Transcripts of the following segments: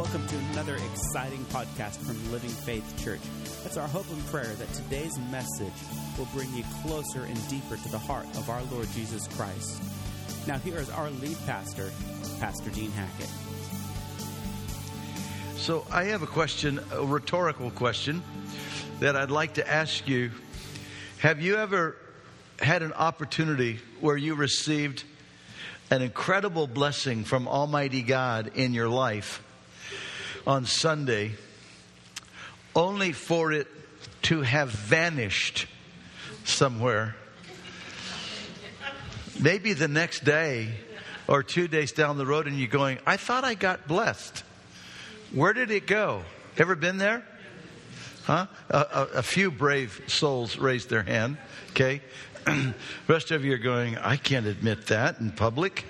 Welcome to another exciting podcast from Living Faith Church. It's our hope and prayer that today's message will bring you closer and deeper to the heart of our Lord Jesus Christ. Now, here is our lead pastor, Pastor Dean Hackett. So, I have a question, a rhetorical question that I'd like to ask you. Have you ever had an opportunity where you received an incredible blessing from Almighty God in your life on Sunday, only for it to have vanished somewhere? Maybe the next day or two days down the road, and you're going, I thought I got blessed. Where did it go? Ever been there? Huh? A, a, a few brave souls raised their hand. Okay. rest of you are going, I can't admit that in public.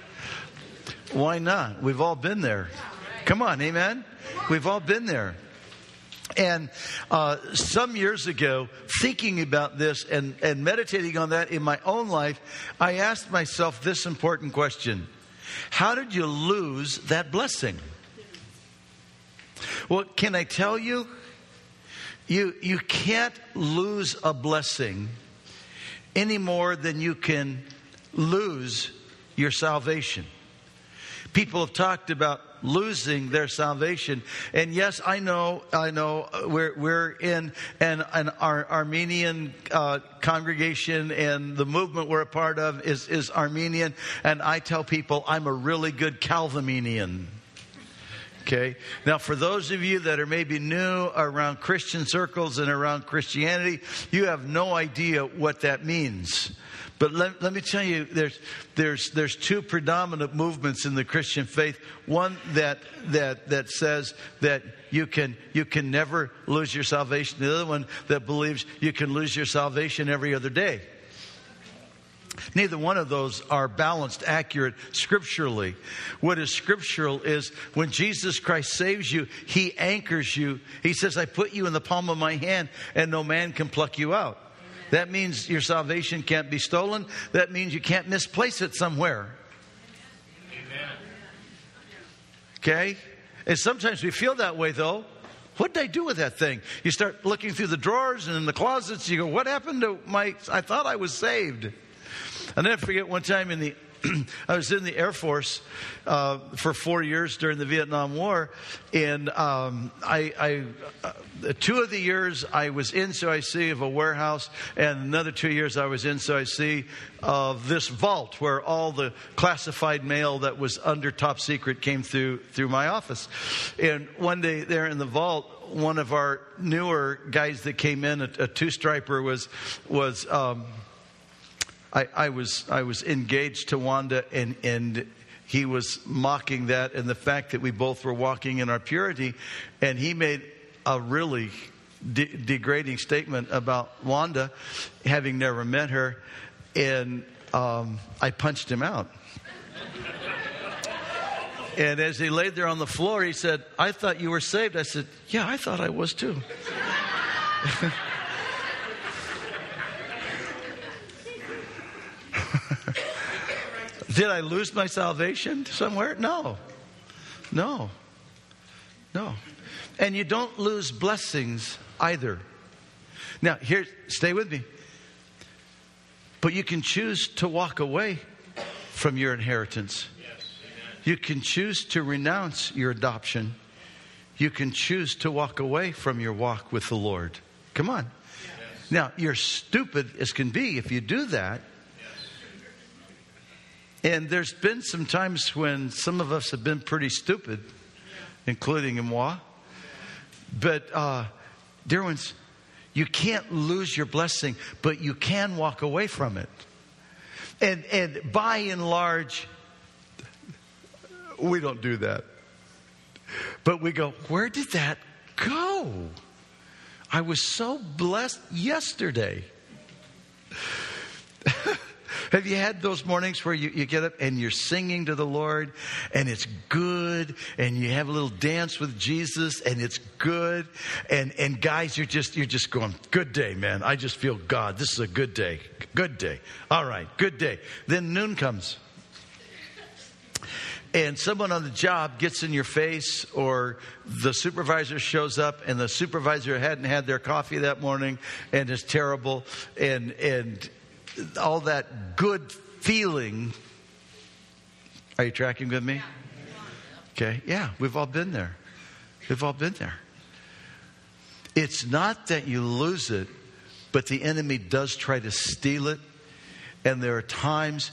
Why not? We've all been there. Come on, amen? We've all been there. And uh, some years ago, thinking about this and, and meditating on that in my own life, I asked myself this important question How did you lose that blessing? Well, can I tell you? You, you can't lose a blessing any more than you can lose your salvation. People have talked about losing their salvation. And yes, I know, I know we're, we're in an, an Arminian uh, congregation and the movement we're a part of is, is Arminian. And I tell people I'm a really good Calvinian. Okay. Now, for those of you that are maybe new around Christian circles and around Christianity, you have no idea what that means. But let, let me tell you, there's, there's, there's two predominant movements in the Christian faith. One that, that, that says that you can, you can never lose your salvation. The other one that believes you can lose your salvation every other day. Neither one of those are balanced, accurate scripturally. What is scriptural is when Jesus Christ saves you, He anchors you. He says, I put you in the palm of my hand and no man can pluck you out. That means your salvation can't be stolen. That means you can't misplace it somewhere. Amen. Okay? And sometimes we feel that way though. What did I do with that thing? You start looking through the drawers and in the closets, you go, What happened to my I thought I was saved? I'll never forget one time in the I was in the Air Force uh, for four years during the Vietnam War, and um, I, I uh, two of the years I was in CIC of a warehouse, and another two years I was in CIC of this vault where all the classified mail that was under top secret came through through my office. And one day there in the vault, one of our newer guys that came in, a, a two striper, was was. Um, I, I, was I was engaged to Wanda and and he was mocking that and the fact that we both were walking in our purity, and he made a really de- degrading statement about Wanda, having never met her, and um, I punched him out. and as he laid there on the floor, he said, "I thought you were saved." I said, "Yeah, I thought I was too." Did I lose my salvation somewhere? No. No. No. And you don't lose blessings either. Now, here, stay with me. But you can choose to walk away from your inheritance. You can choose to renounce your adoption. You can choose to walk away from your walk with the Lord. Come on. Now, you're stupid as can be if you do that. And there's been some times when some of us have been pretty stupid, including moi. But, uh, dear ones, you can't lose your blessing, but you can walk away from it. And, and by and large, we don't do that. But we go, where did that go? I was so blessed yesterday. Have you had those mornings where you, you get up and you're singing to the Lord and it's good and you have a little dance with Jesus and it's good and, and guys, you're just, you're just going, good day, man. I just feel God. This is a good day. Good day. All right. Good day. Then noon comes and someone on the job gets in your face or the supervisor shows up and the supervisor hadn't had their coffee that morning and is terrible and and all that good feeling. Are you tracking with me? Okay yeah we've all been there. We've all been there. It's not that you lose it but the enemy does try to steal it. And there are times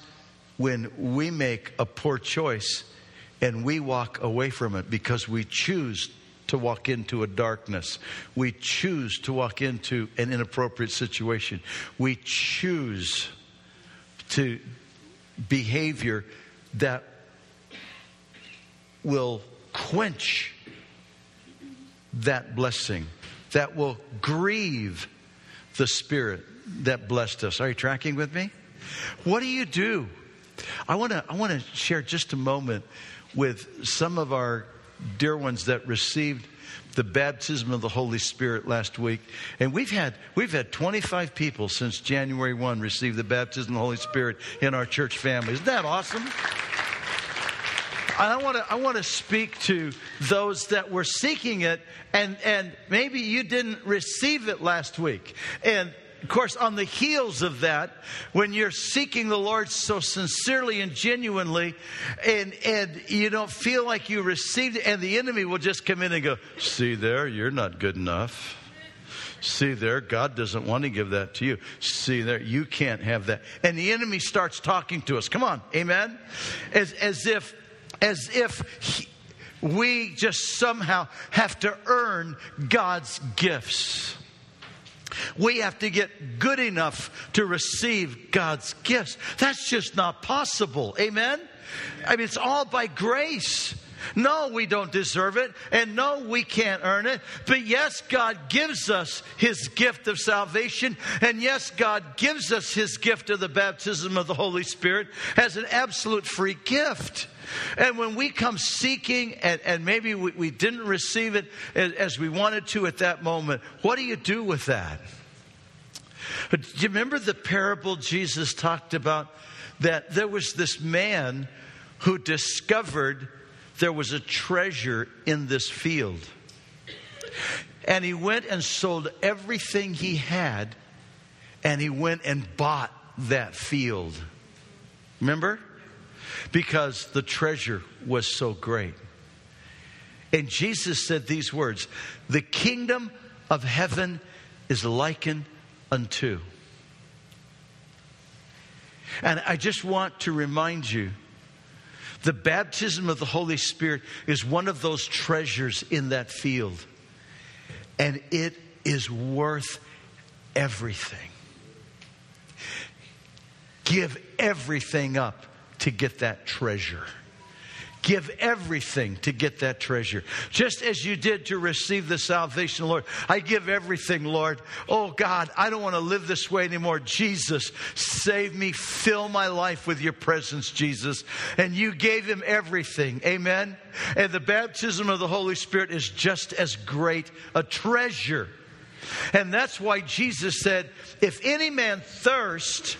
when we make a poor choice and we walk away from it because we choose to walk into a darkness. We choose to walk into an inappropriate situation. We choose to behavior that will quench that blessing, that will grieve the spirit that blessed us. Are you tracking with me? What do you do? I want to I want to share just a moment with some of our dear ones that received the baptism of the Holy Spirit last week. And we've had we've had 25 people since January 1 receive the baptism of the Holy Spirit in our church family. Isn't that awesome? And I want to I want to speak to those that were seeking it and and maybe you didn't receive it last week. And of course, on the heels of that, when you're seeking the Lord so sincerely and genuinely, and, and you don't feel like you received it, and the enemy will just come in and go, See there, you're not good enough. See there, God doesn't want to give that to you. See there, you can't have that. And the enemy starts talking to us. Come on, amen? As, as if, as if he, we just somehow have to earn God's gifts. We have to get good enough to receive God's gifts. That's just not possible. Amen? I mean, it's all by grace. No, we don't deserve it. And no, we can't earn it. But yes, God gives us His gift of salvation. And yes, God gives us His gift of the baptism of the Holy Spirit as an absolute free gift. And when we come seeking and, and maybe we, we, didn't receive it as, as we wanted to at that moment, what do you do with that? Do you remember the parable Jesus talked about? That there was this man who discovered there was a treasure in this field. And he went and sold everything he had, and he went and bought that field. Remember? because the treasure was so great. And Jesus said these words The kingdom of heaven is likened unto. And I just want to remind you the baptism of the Holy Spirit is one of those treasures in that field. And it is worth everything. Give everything up to get that treasure. Give everything to get that treasure. Just as you did to receive the salvation, Lord. I give everything, Lord. Oh God, I don't want to live this way anymore. Jesus, save me. Fill my life with your presence, Jesus. And you gave him everything. Amen. And the baptism of the Holy Spirit is just as great a treasure. And that's why Jesus said, If any man thirst,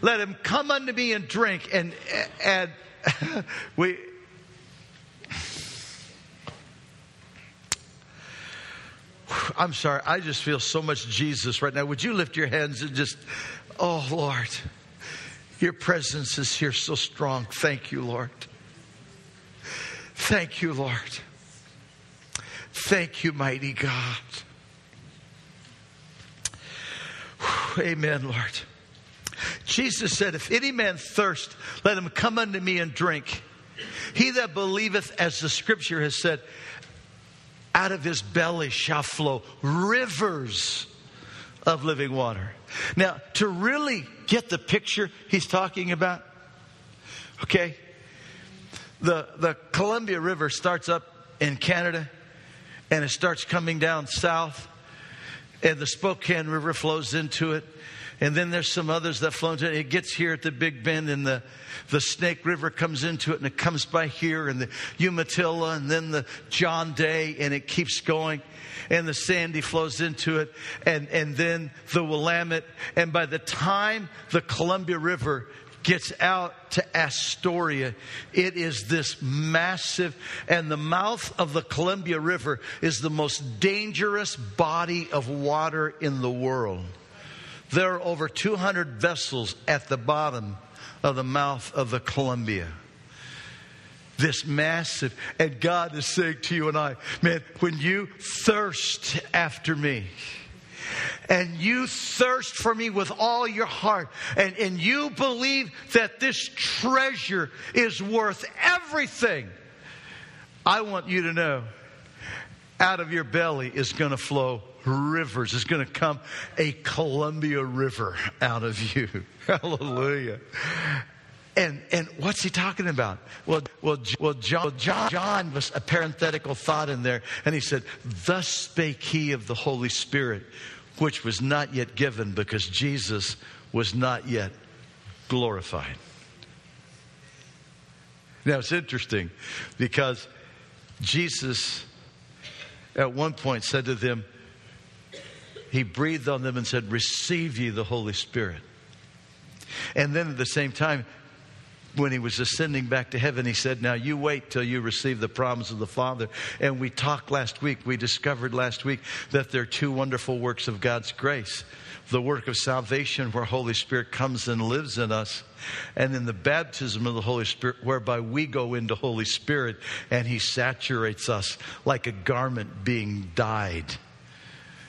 let him come unto me and drink. And, and we. I'm sorry, I just feel so much Jesus right now. Would you lift your hands and just, oh Lord, your presence is here so strong. Thank you, Lord. Thank you, Lord. Thank you, mighty God. Amen, Lord. Jesus said, If any man thirst, let him come unto me and drink. He that believeth, as the scripture has said, out of his belly shall flow rivers of living water. Now, to really get the picture he's talking about, okay, the, the Columbia River starts up in Canada and it starts coming down south, and the Spokane River flows into it and then there's some others that flow into it. It gets here at the Big Bend, and the, the Snake River comes into it, and it comes by here, and the Umatilla, and then the John Day, and it keeps going. And the Sandy flows into it, and, and then the Willamette. And by the time the Columbia River gets out to Astoria, it is this massive, and the mouth of the Columbia River is the most dangerous body of water in the world. There are over 200 vessels at the bottom of the mouth of the Columbia. This massive, and God is saying to you and I, man, when you thirst after me, and you thirst for me with all your heart, and, and you believe that this treasure is worth everything, I want you to know out of your belly is going to flow rivers. It's going to come a Columbia River out of you. Hallelujah. And, and what's he talking about? Well, well, well John, John, John was a parenthetical thought in there, and he said, Thus spake he of the Holy Spirit, which was not yet given because Jesus was not yet glorified. Now it's interesting because Jesus at one point said to them, He breathed on them and said, Receive ye the Holy Spirit. And then at the same time, when he was ascending back to heaven, he said, Now you wait till you receive the promise of the Father. And we talked last week, we discovered last week that there are two wonderful works of God's grace the work of salvation, where Holy Spirit comes and lives in us, and in the baptism of the Holy Spirit, whereby we go into Holy Spirit and He saturates us like a garment being dyed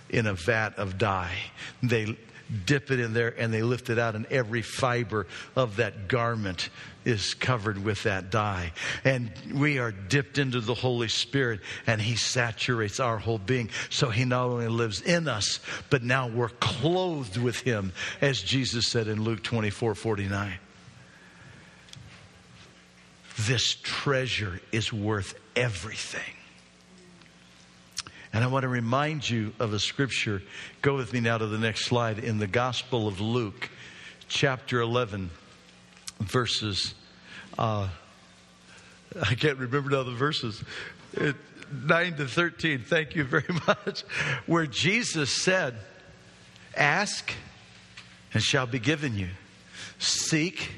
in a vat of dye. They dip it in there and they lift it out, and every fiber of that garment is covered with that dye. And we are dipped into the Holy Spirit, and He saturates our whole being. So He not only lives in us, but now we're clothed with Him, as Jesus said in Luke 24 49. This treasure is worth everything. And I want to remind you of a scripture. Go with me now to the next slide in the Gospel of Luke, chapter 11, verses. Uh, I can't remember now the verses. It, 9 to 13. Thank you very much. Where Jesus said, Ask and shall be given you, seek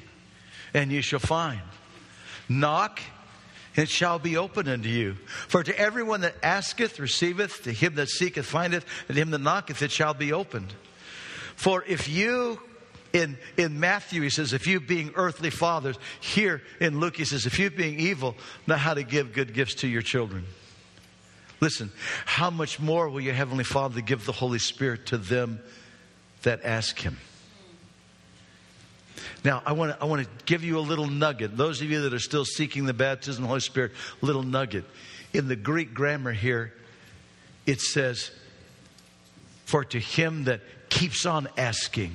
and you shall find, knock it shall be open unto you. For to everyone that asketh, receiveth, to him that seeketh, findeth, and him that knocketh, it shall be opened. For if you, in, in Matthew, he says, if you being earthly fathers, here in Luke, he says, if you being evil, know how to give good gifts to your children. Listen, how much more will your Heavenly Father give the Holy Spirit to them that ask Him? Now, I want to I want to give you a little nugget. Those of you that are still seeking the baptism of the Holy Spirit, little nugget. In the Greek grammar here, it says, For to him that keeps on asking,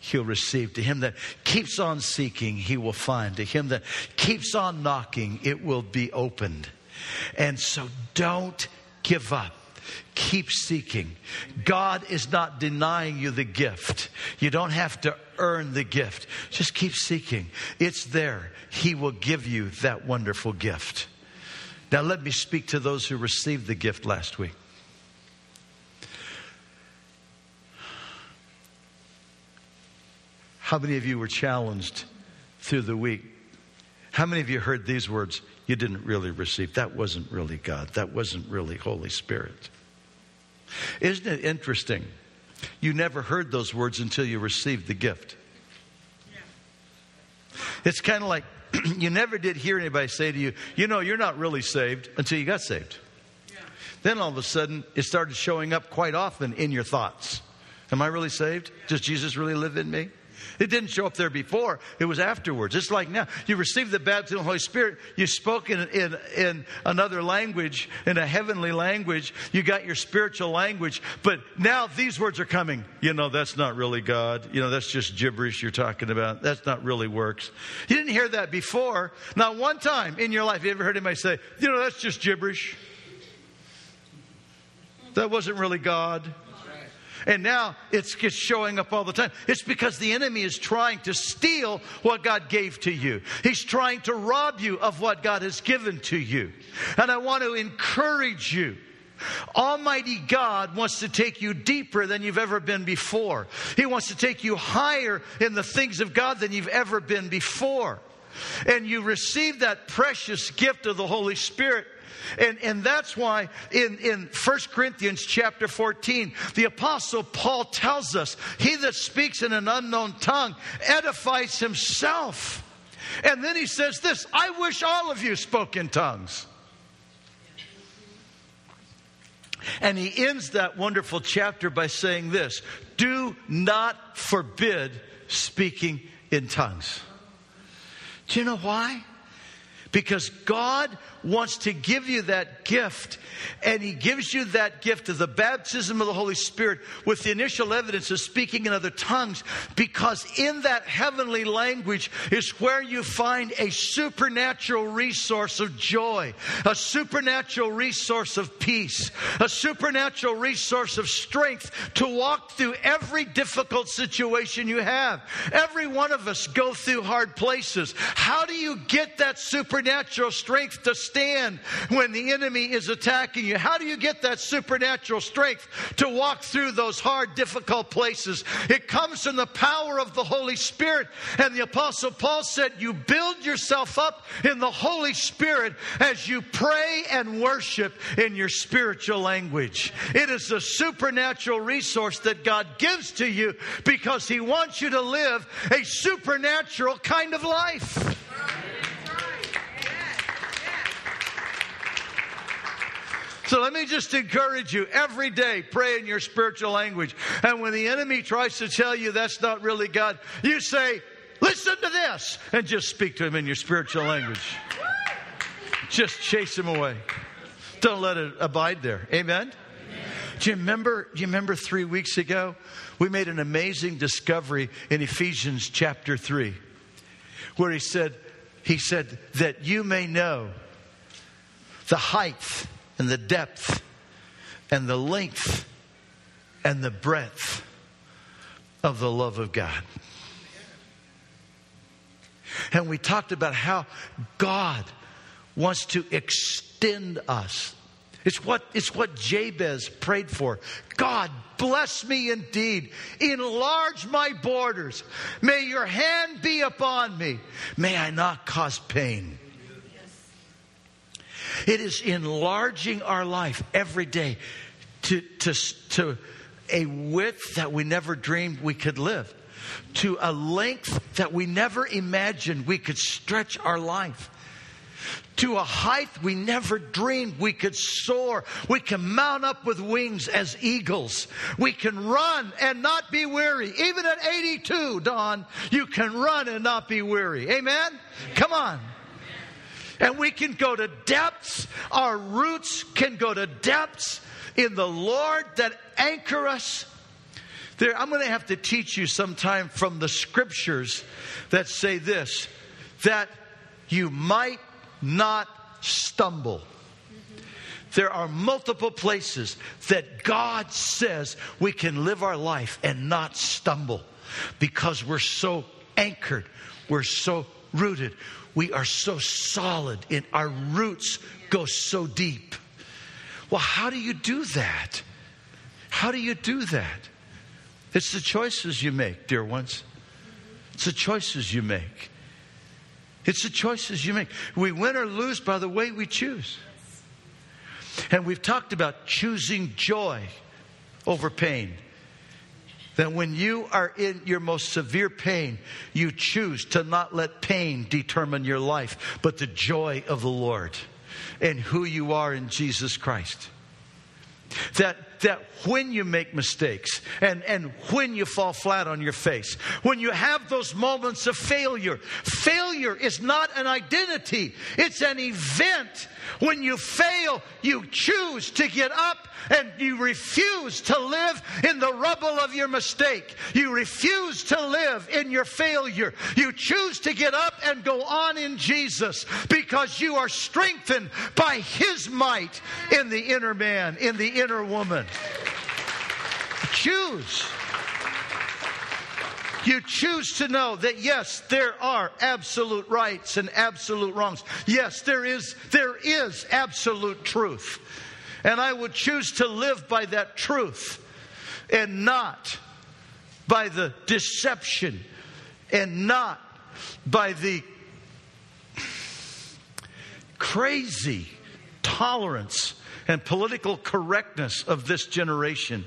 he'll receive. To him that keeps on seeking, he will find. To him that keeps on knocking, it will be opened. And so don't give up. Keep seeking. God is not denying you the gift. You don't have to earn the gift. Just keep seeking. It's there. He will give you that wonderful gift. Now, let me speak to those who received the gift last week. How many of you were challenged through the week? How many of you heard these words? You didn't really receive. That wasn't really God. That wasn't really Holy Spirit. Isn't it interesting? You never heard those words until you received the gift. It's kind of like you never did hear anybody say to you, you know, you're not really saved until you got saved. Yeah. Then all of a sudden, it started showing up quite often in your thoughts. Am I really saved? Does Jesus really live in me? It didn't show up there before, it was afterwards. It's like now you received the baptism of the Holy Spirit, you spoke in, in, in another language, in a heavenly language, you got your spiritual language, but now these words are coming. You know, that's not really God. You know, that's just gibberish you're talking about. That's not really works. You didn't hear that before. Not one time in your life you ever heard anybody say, you know, that's just gibberish. That wasn't really God. And now it's just showing up all the time. It's because the enemy is trying to steal what God gave to you. He's trying to rob you of what God has given to you. And I want to encourage you Almighty God wants to take you deeper than you've ever been before. He wants to take you higher in the things of God than you've ever been before. And you receive that precious gift of the Holy Spirit. And, and that's why in, in 1 Corinthians chapter 14, the apostle Paul tells us, he that speaks in an unknown tongue edifies himself. And then he says this, I wish all of you spoke in tongues. And he ends that wonderful chapter by saying this Do not forbid speaking in tongues. Do you know why? Because God wants to give you that gift, and He gives you that gift of the baptism of the Holy Spirit with the initial evidence of speaking in other tongues, because in that heavenly language is where you find a supernatural resource of joy, a supernatural resource of peace, a supernatural resource of strength to walk through every difficult situation you have. Every one of us go through hard places. How do you get that supernatural strength to stand when the enemy is attacking you? How do you get that supernatural strength to walk through those hard, difficult places? It comes from the power of the Holy Spirit. And the Apostle Paul said, You build yourself up in the Holy Spirit as you pray and worship in your spiritual language. It is a supernatural resource that God gives to you because He wants you to live a supernatural kind of life. So let me just encourage you every day, pray in your spiritual language. And when the enemy tries to tell you that's not really God, you say, listen to this, and just speak to him in your spiritual language. Just chase him away. Don't let it abide there. Amen? Do you remember? Do you remember three weeks ago? We made an amazing discovery in Ephesians chapter three, where he said, he said that you may know the height and the depth and the length and the breadth of the love of God. And we talked about how God wants to extend us. It's what, it's what Jabez prayed for. God, bless me indeed. Enlarge my borders. May your hand be upon me. May I not cause pain. It is enlarging our life every day to, to, to a width that we never dreamed we could live, to a length that we never imagined we could stretch our life to a height we never dreamed we could soar. We can mount up with wings as eagles. We can run and not be weary. Even at 82, Don, you can run and not be weary. Amen? Come on. And we can go to depths. Our roots can go to depths in the Lord that anchor us. There, I'm going to have to teach you sometime from the scriptures that say this that you might not stumble. There are multiple places that God says we can live our life and not stumble because we're so anchored, we're so rooted, we are so solid and our roots go so deep. Well, how do you do that? How do you do that? It's the choices you make, dear ones. It's the choices you make. It's the choices you make. We win or lose by the way we choose. And we've talked about choosing joy over pain. That when you are in your most severe pain, you choose to not let pain determine your life, but the joy of the Lord and who you are in Jesus Christ. That, that when you make mistakes and, and when you fall flat on your face, when you have those moments of failure, failure is not an identity, it's an event. When you fail, you choose to get up and you refuse to live in the rubble of your mistake. You refuse to live in your failure. You choose to get up and go on in Jesus because you are strengthened by His might in the inner man, in the inner woman. Choose. You choose to know that yes, there are absolute rights and absolute wrongs. Yes, there is, there is absolute truth. And I will choose to live by that truth and not by the deception and not by the crazy tolerance and political correctness of this generation.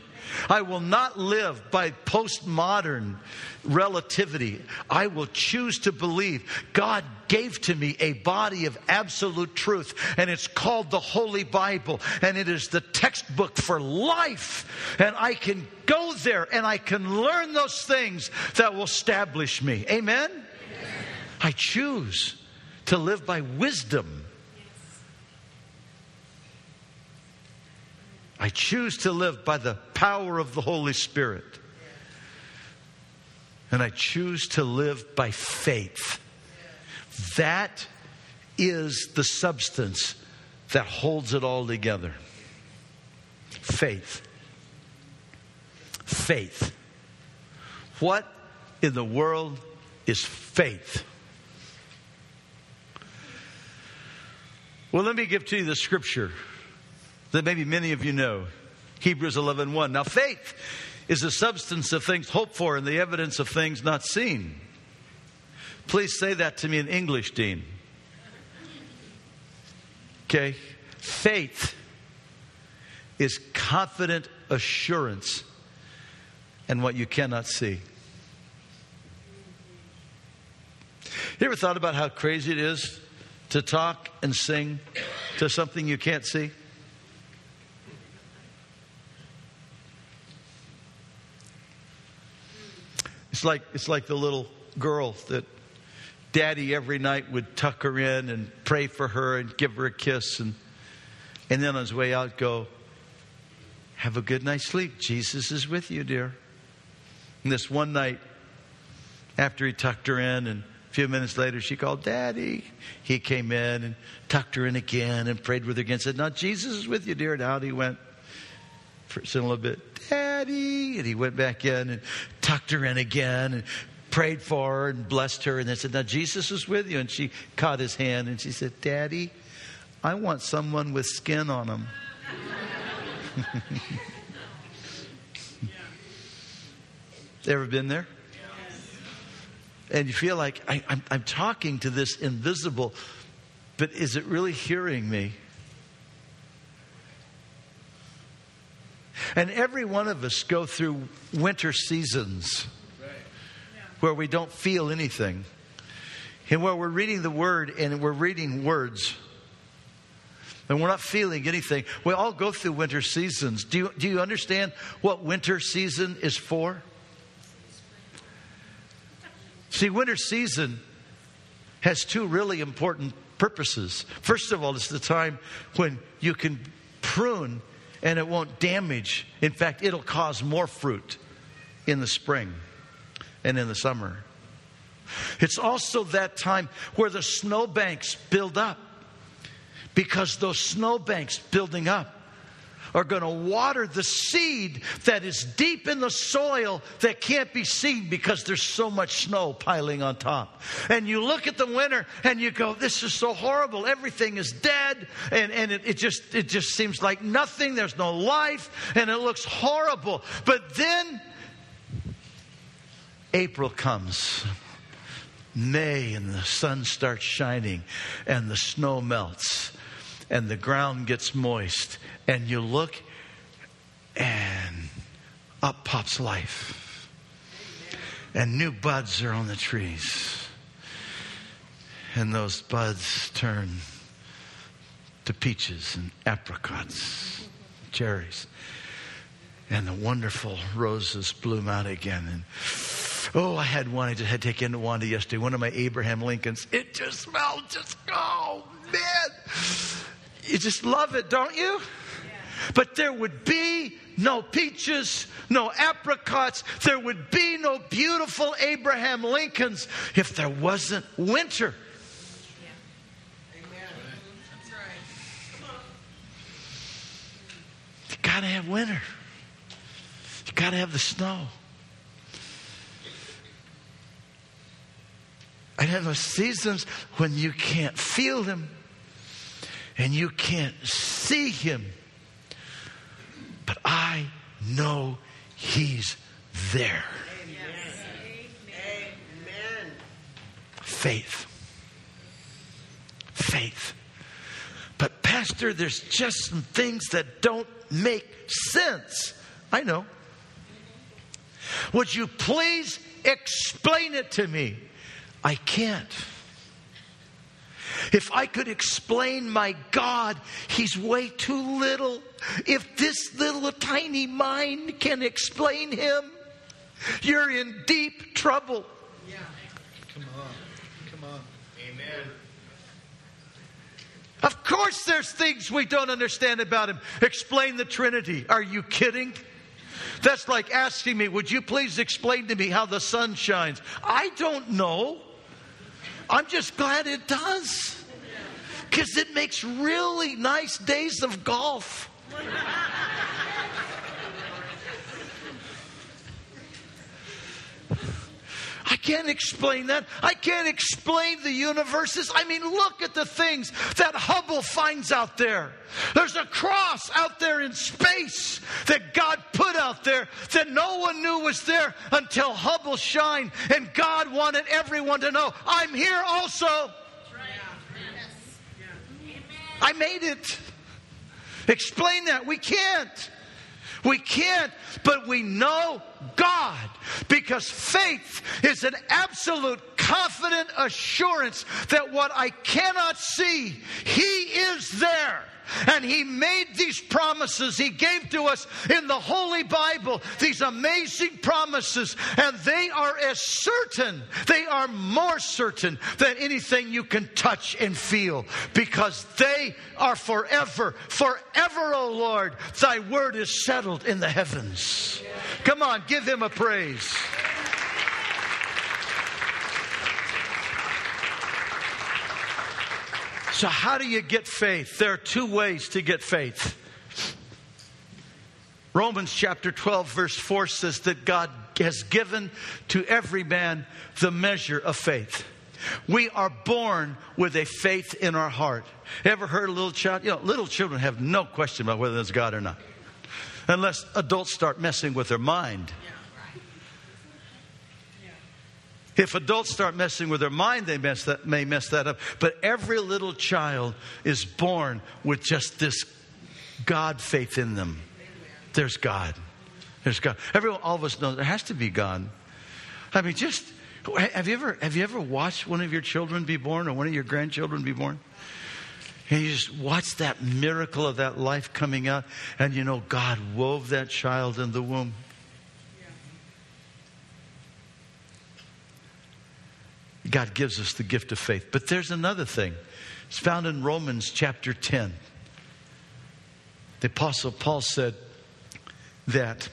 I will not live by postmodern relativity. I will choose to believe God gave to me a body of absolute truth, and it's called the Holy Bible, and it is the textbook for life. And I can go there and I can learn those things that will establish me. Amen? Amen. I choose to live by wisdom I choose to live by the power of the Holy Spirit. And I choose to live by faith. That is the substance that holds it all together. Faith. Faith. What in the world is faith? Well, let me give to you the scripture that maybe many of you know. Hebrews 11:1. 1. Now faith is the substance of things hoped for and the evidence of things not seen. Please say that to me in English, Dean. Okay? Faith is confident assurance and what you cannot see. You ever thought about how crazy it is to talk and sing to something you can't see? It's like, it's like the little girl that daddy every night would tuck her in and pray for her and give her a kiss. And, and then on his way out, go, Have a good night's sleep. Jesus is with you, dear. And this one night, after he tucked her in, and a few minutes later, she called, Daddy. He came in and tucked her in again and prayed with her again. Said, Now, Jesus is with you, dear. And out he went for a little bit. Daddy. And he went back in and tucked her in again and prayed for her and blessed her. And then said, Now Jesus is with you. And she caught his hand and she said, Daddy, I want someone with skin on them. Ever been there? And you feel like I, am talking to this invisible, but is it really hearing me? And every one of us go through winter seasons where we don't feel anything. And where we're reading the word and we're reading words and we're not feeling anything. We all go through winter seasons. Do you, do you understand what winter season is for? See, winter season has two really important purposes. First of all, it's the time when you can prune and it won't damage. In fact, it'll cause more fruit in the spring and in the summer. It's also that time where the snowbanks build up because those snowbanks building up are going to water the seed that is deep in the soil that can't be seen because there's so much snow piling on top. And you look at the winter and you go, this is so horrible. Everything is dead. And, and it, it just, it just seems like nothing. There's no life and it looks horrible. But then April comes. May and the sun starts shining and the snow melts and the ground gets moist and you look and up pops life. And new buds are on the trees. And those buds turn to peaches and apricots, cherries. And the wonderful roses bloom out again. And oh, I had one I just had to take into Wanda yesterday, one of my Abraham Lincolns. It just smelled just, oh, man. You just love it, don't you? But there would be no peaches, no apricots. There would be no beautiful Abraham Lincolns if there wasn't winter. You gotta have winter. You gotta have the snow. And in those seasons when you can't feel Him and you can't see Him But I know He's there. Faith. Faith. But, Pastor, there's just some things that don't make sense. I know. Would you please explain it to me? I can't. If I could explain my God, He's way too little. If this little tiny mind can explain Him, you're in deep trouble. Yeah. Come on. Come on. Amen. Of course, there's things we don't understand about Him. Explain the Trinity. Are you kidding? That's like asking me, Would you please explain to me how the sun shines? I don't know. I'm just glad it does. Because it makes really nice days of golf. I can't explain that. I can't explain the universes. I mean, look at the things that Hubble finds out there. There's a cross out there in space that God put out there that no one knew was there until Hubble shined. And God wanted everyone to know I'm here also. I made it. Explain that. We can't. We can't, but we know God because faith is an absolute confident assurance that what I cannot see, He is there. And he made these promises he gave to us in the Holy Bible, these amazing promises. And they are as certain, they are more certain than anything you can touch and feel because they are forever. Forever, O Lord, thy word is settled in the heavens. Come on, give him a praise. So, how do you get faith? There are two ways to get faith. Romans chapter 12, verse 4 says that God has given to every man the measure of faith. We are born with a faith in our heart. Ever heard a little child? You know, little children have no question about whether there's God or not, unless adults start messing with their mind. If adults start messing with their mind, they mess that, may mess that up. But every little child is born with just this God faith in them. There's God. There's God. Everyone, all of us know there has to be God. I mean, just have you ever have you ever watched one of your children be born or one of your grandchildren be born? And you just watch that miracle of that life coming out, and you know God wove that child in the womb. God gives us the gift of faith. But there's another thing. It's found in Romans chapter 10. The Apostle Paul said that,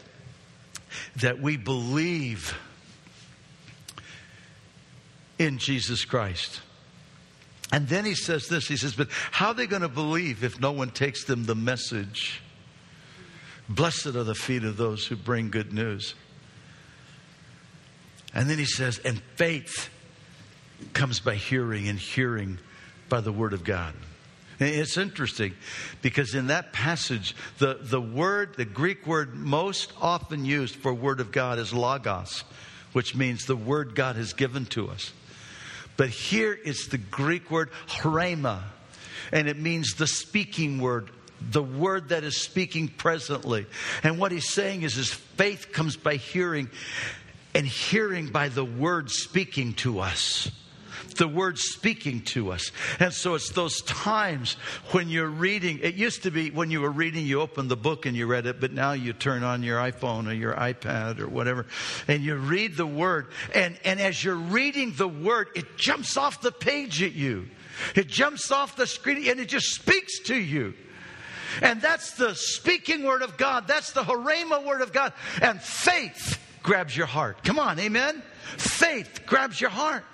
that we believe in Jesus Christ. And then he says this he says, But how are they going to believe if no one takes them the message? Blessed are the feet of those who bring good news. And then he says, And faith comes by hearing, and hearing by the Word of God. It's interesting because in that passage, the, the word, the Greek word most often used for Word of God is logos, which means the Word God has given to us. But here it's the Greek word rhema, and it means the speaking word, the word that is speaking presently. And what he's saying is his faith comes by hearing, and hearing by the word speaking to us the word speaking to us. And so it's those times when you're reading. It used to be when you were reading, you opened the book and you read it, but now you turn on your iPhone or your iPad or whatever and you read the word. And, and as you're reading the word, it jumps off the page at you. It jumps off the screen and it just speaks to you. And that's the speaking word of God. That's the rhema word of God. And faith grabs your heart. Come on, amen? Faith grabs your heart.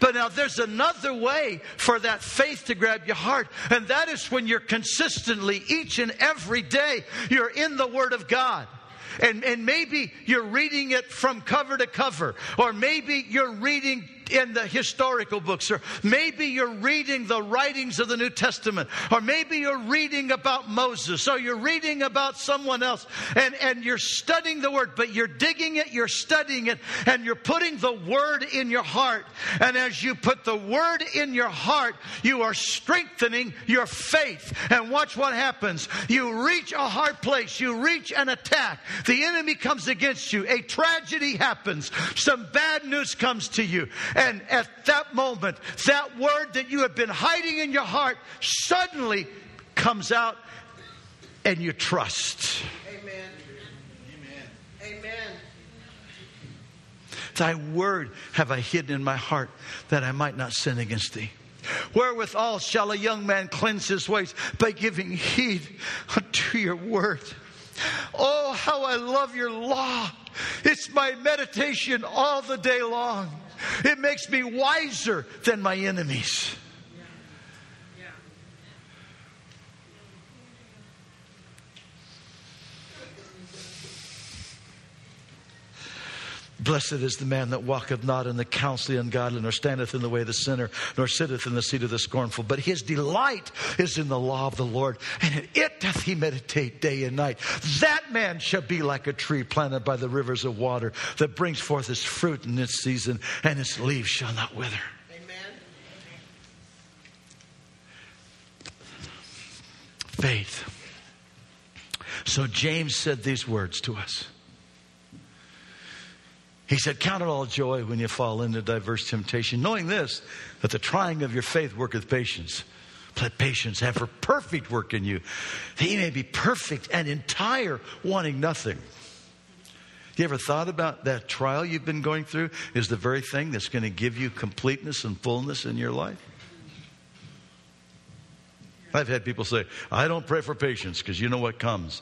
But now there's another way for that faith to grab your heart, and that is when you're consistently, each and every day, you're in the Word of God. And, and maybe you're reading it from cover to cover, or maybe you're reading in the historical books, or maybe you're reading the writings of the New Testament, or maybe you're reading about Moses, or you're reading about someone else, and, and you're studying the Word, but you're digging it, you're studying it, and you're putting the Word in your heart. And as you put the Word in your heart, you are strengthening your faith. And watch what happens. You reach a hard place, you reach an attack. The enemy comes against you, a tragedy happens, some bad news comes to you. And at that moment, that word that you have been hiding in your heart suddenly comes out and you trust. Amen. Amen. Amen. Thy word have I hidden in my heart that I might not sin against thee. Wherewithal shall a young man cleanse his ways by giving heed unto your word. Oh, how I love your law. It's my meditation all the day long. It makes me wiser than my enemies. Blessed is the man that walketh not in the counsel of the ungodly, nor standeth in the way of the sinner, nor sitteth in the seat of the scornful. But his delight is in the law of the Lord, and in it doth he meditate day and night. That man shall be like a tree planted by the rivers of water, that brings forth his fruit in its season, and its leaves shall not wither. Amen. Faith. So James said these words to us. He said, Count it all joy when you fall into diverse temptation, knowing this, that the trying of your faith worketh patience. Let patience have her perfect work in you, that ye may be perfect and entire, wanting nothing. You ever thought about that trial you've been going through is the very thing that's going to give you completeness and fullness in your life? I've had people say, I don't pray for patience because you know what comes.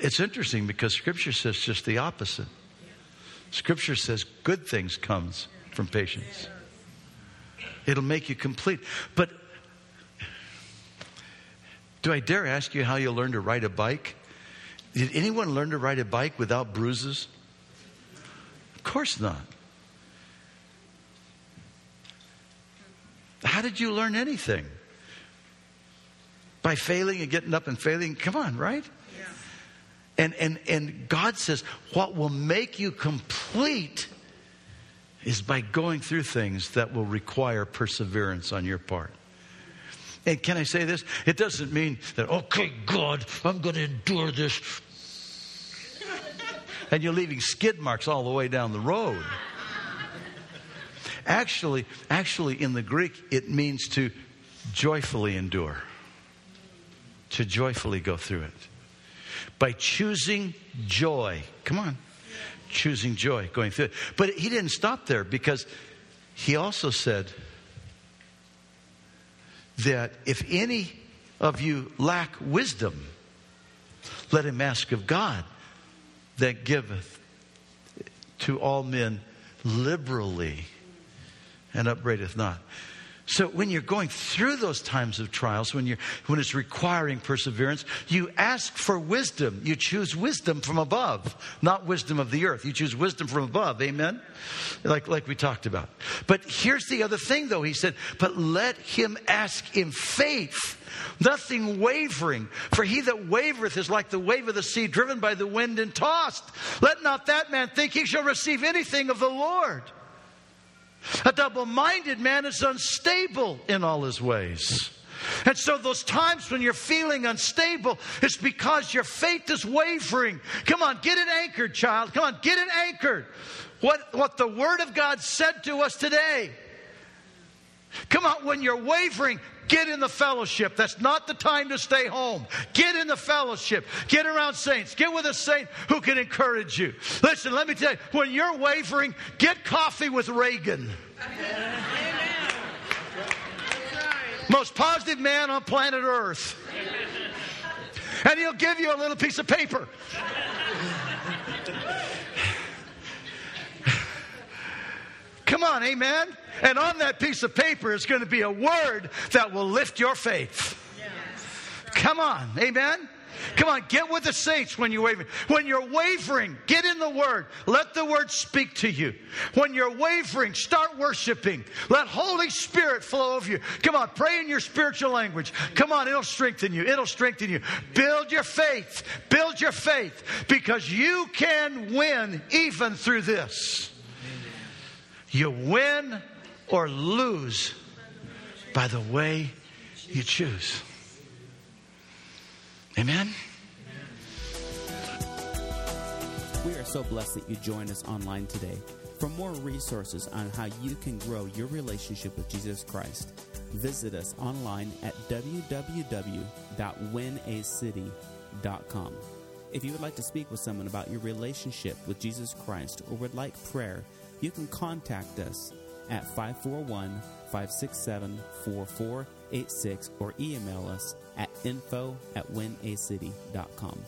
It's interesting because Scripture says just the opposite. Scripture says good things comes from patience. It'll make you complete. But do I dare ask you how you learned to ride a bike? Did anyone learn to ride a bike without bruises? Of course not. How did you learn anything? By failing and getting up and failing? Come on, right? And, and, and God says, what will make you complete is by going through things that will require perseverance on your part. And can I say this? It doesn't mean that, okay, God, I'm going to endure this. and you're leaving skid marks all the way down the road. Actually, actually, in the Greek, it means to joyfully endure, to joyfully go through it by choosing joy. Come on. Choosing joy, going through it. But he didn't stop there because he also said that if any of you lack wisdom, let him ask of God that giveth to all men liberally and upbraideth not. So when you're going through those times of trials, when you're when it's requiring perseverance, you ask for wisdom. You choose wisdom from above, not wisdom of the earth. You choose wisdom from above. Amen. Like like we talked about. But here's the other thing though. He said, "But let him ask in faith." Nothing wavering, for he that wavereth is like the wave of the sea driven by the wind and tossed. Let not that man think he shall receive anything of the Lord. A double minded man is unstable in all his ways. And so, those times when you're feeling unstable, it's because your faith is wavering. Come on, get it anchored, child. Come on, get it anchored. What, what the Word of God said to us today. Come on, when you're wavering, get in the fellowship. That's not the time to stay home. Get in the fellowship. Get around saints. Get with a saint who can encourage you. Listen, let me tell you, when you're wavering, get coffee with Reagan. Most positive man on planet Earth. And he'll give you a little piece of paper. Come on, amen? And on that piece of paper is going to be a word that will lift your faith. Come on, amen? Come on, get with the saints when you're wavering. When you're wavering, get in the Word. Let the Word speak to you. When you're wavering, start worshiping. Let Holy Spirit flow over you. Come on, pray in your spiritual language. Come on, it'll strengthen you. It'll strengthen you. Build your faith. Build your faith because you can win even through this. You win or lose by the way you choose. Amen? We are so blessed that you joined us online today. For more resources on how you can grow your relationship with Jesus Christ, visit us online at www.winacity.com. If you would like to speak with someone about your relationship with Jesus Christ or would like prayer, you can contact us at 541 567 4486 or email us at info at winacity.com.